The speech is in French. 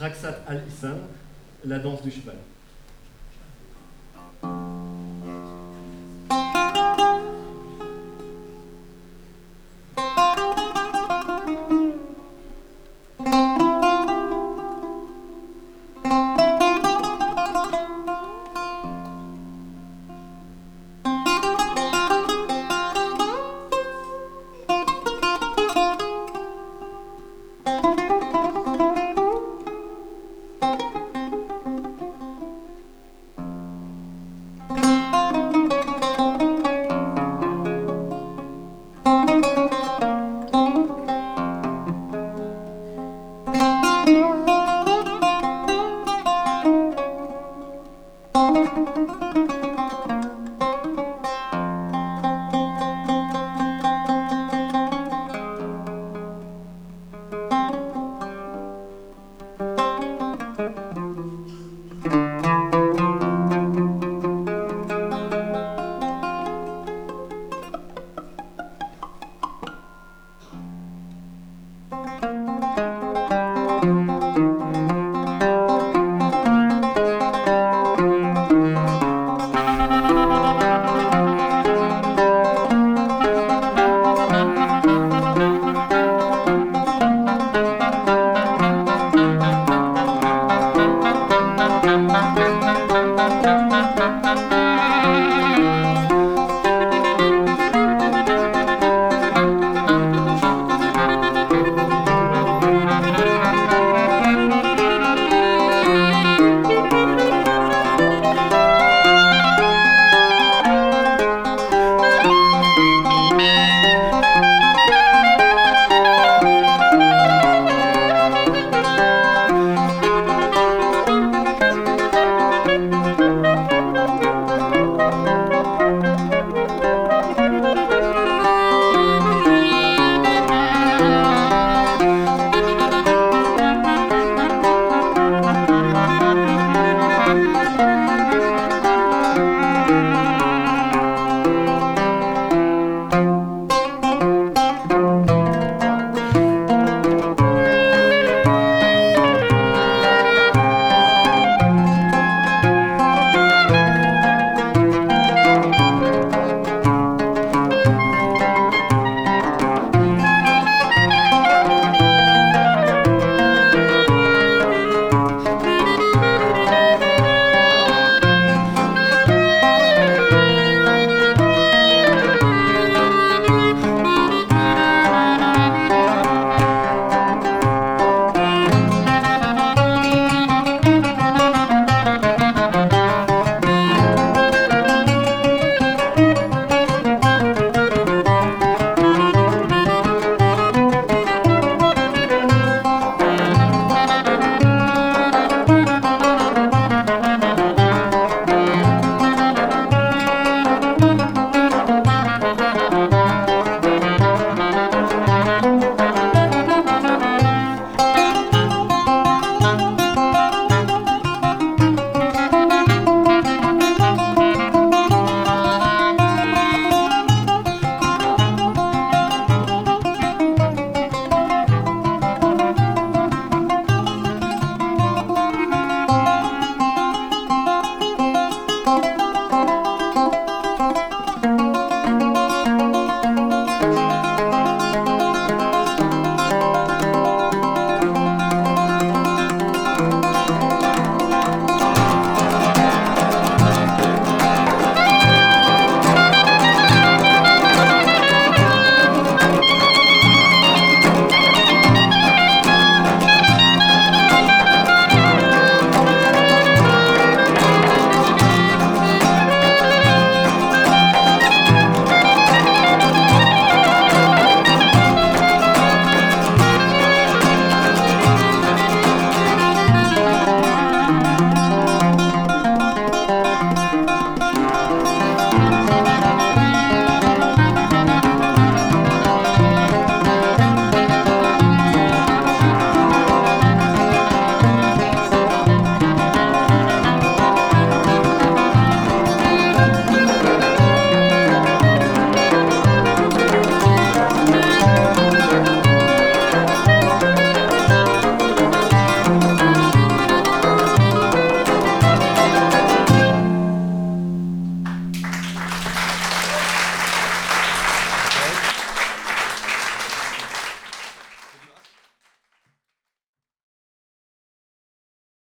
Raksat al-Issan, la danse du cheval.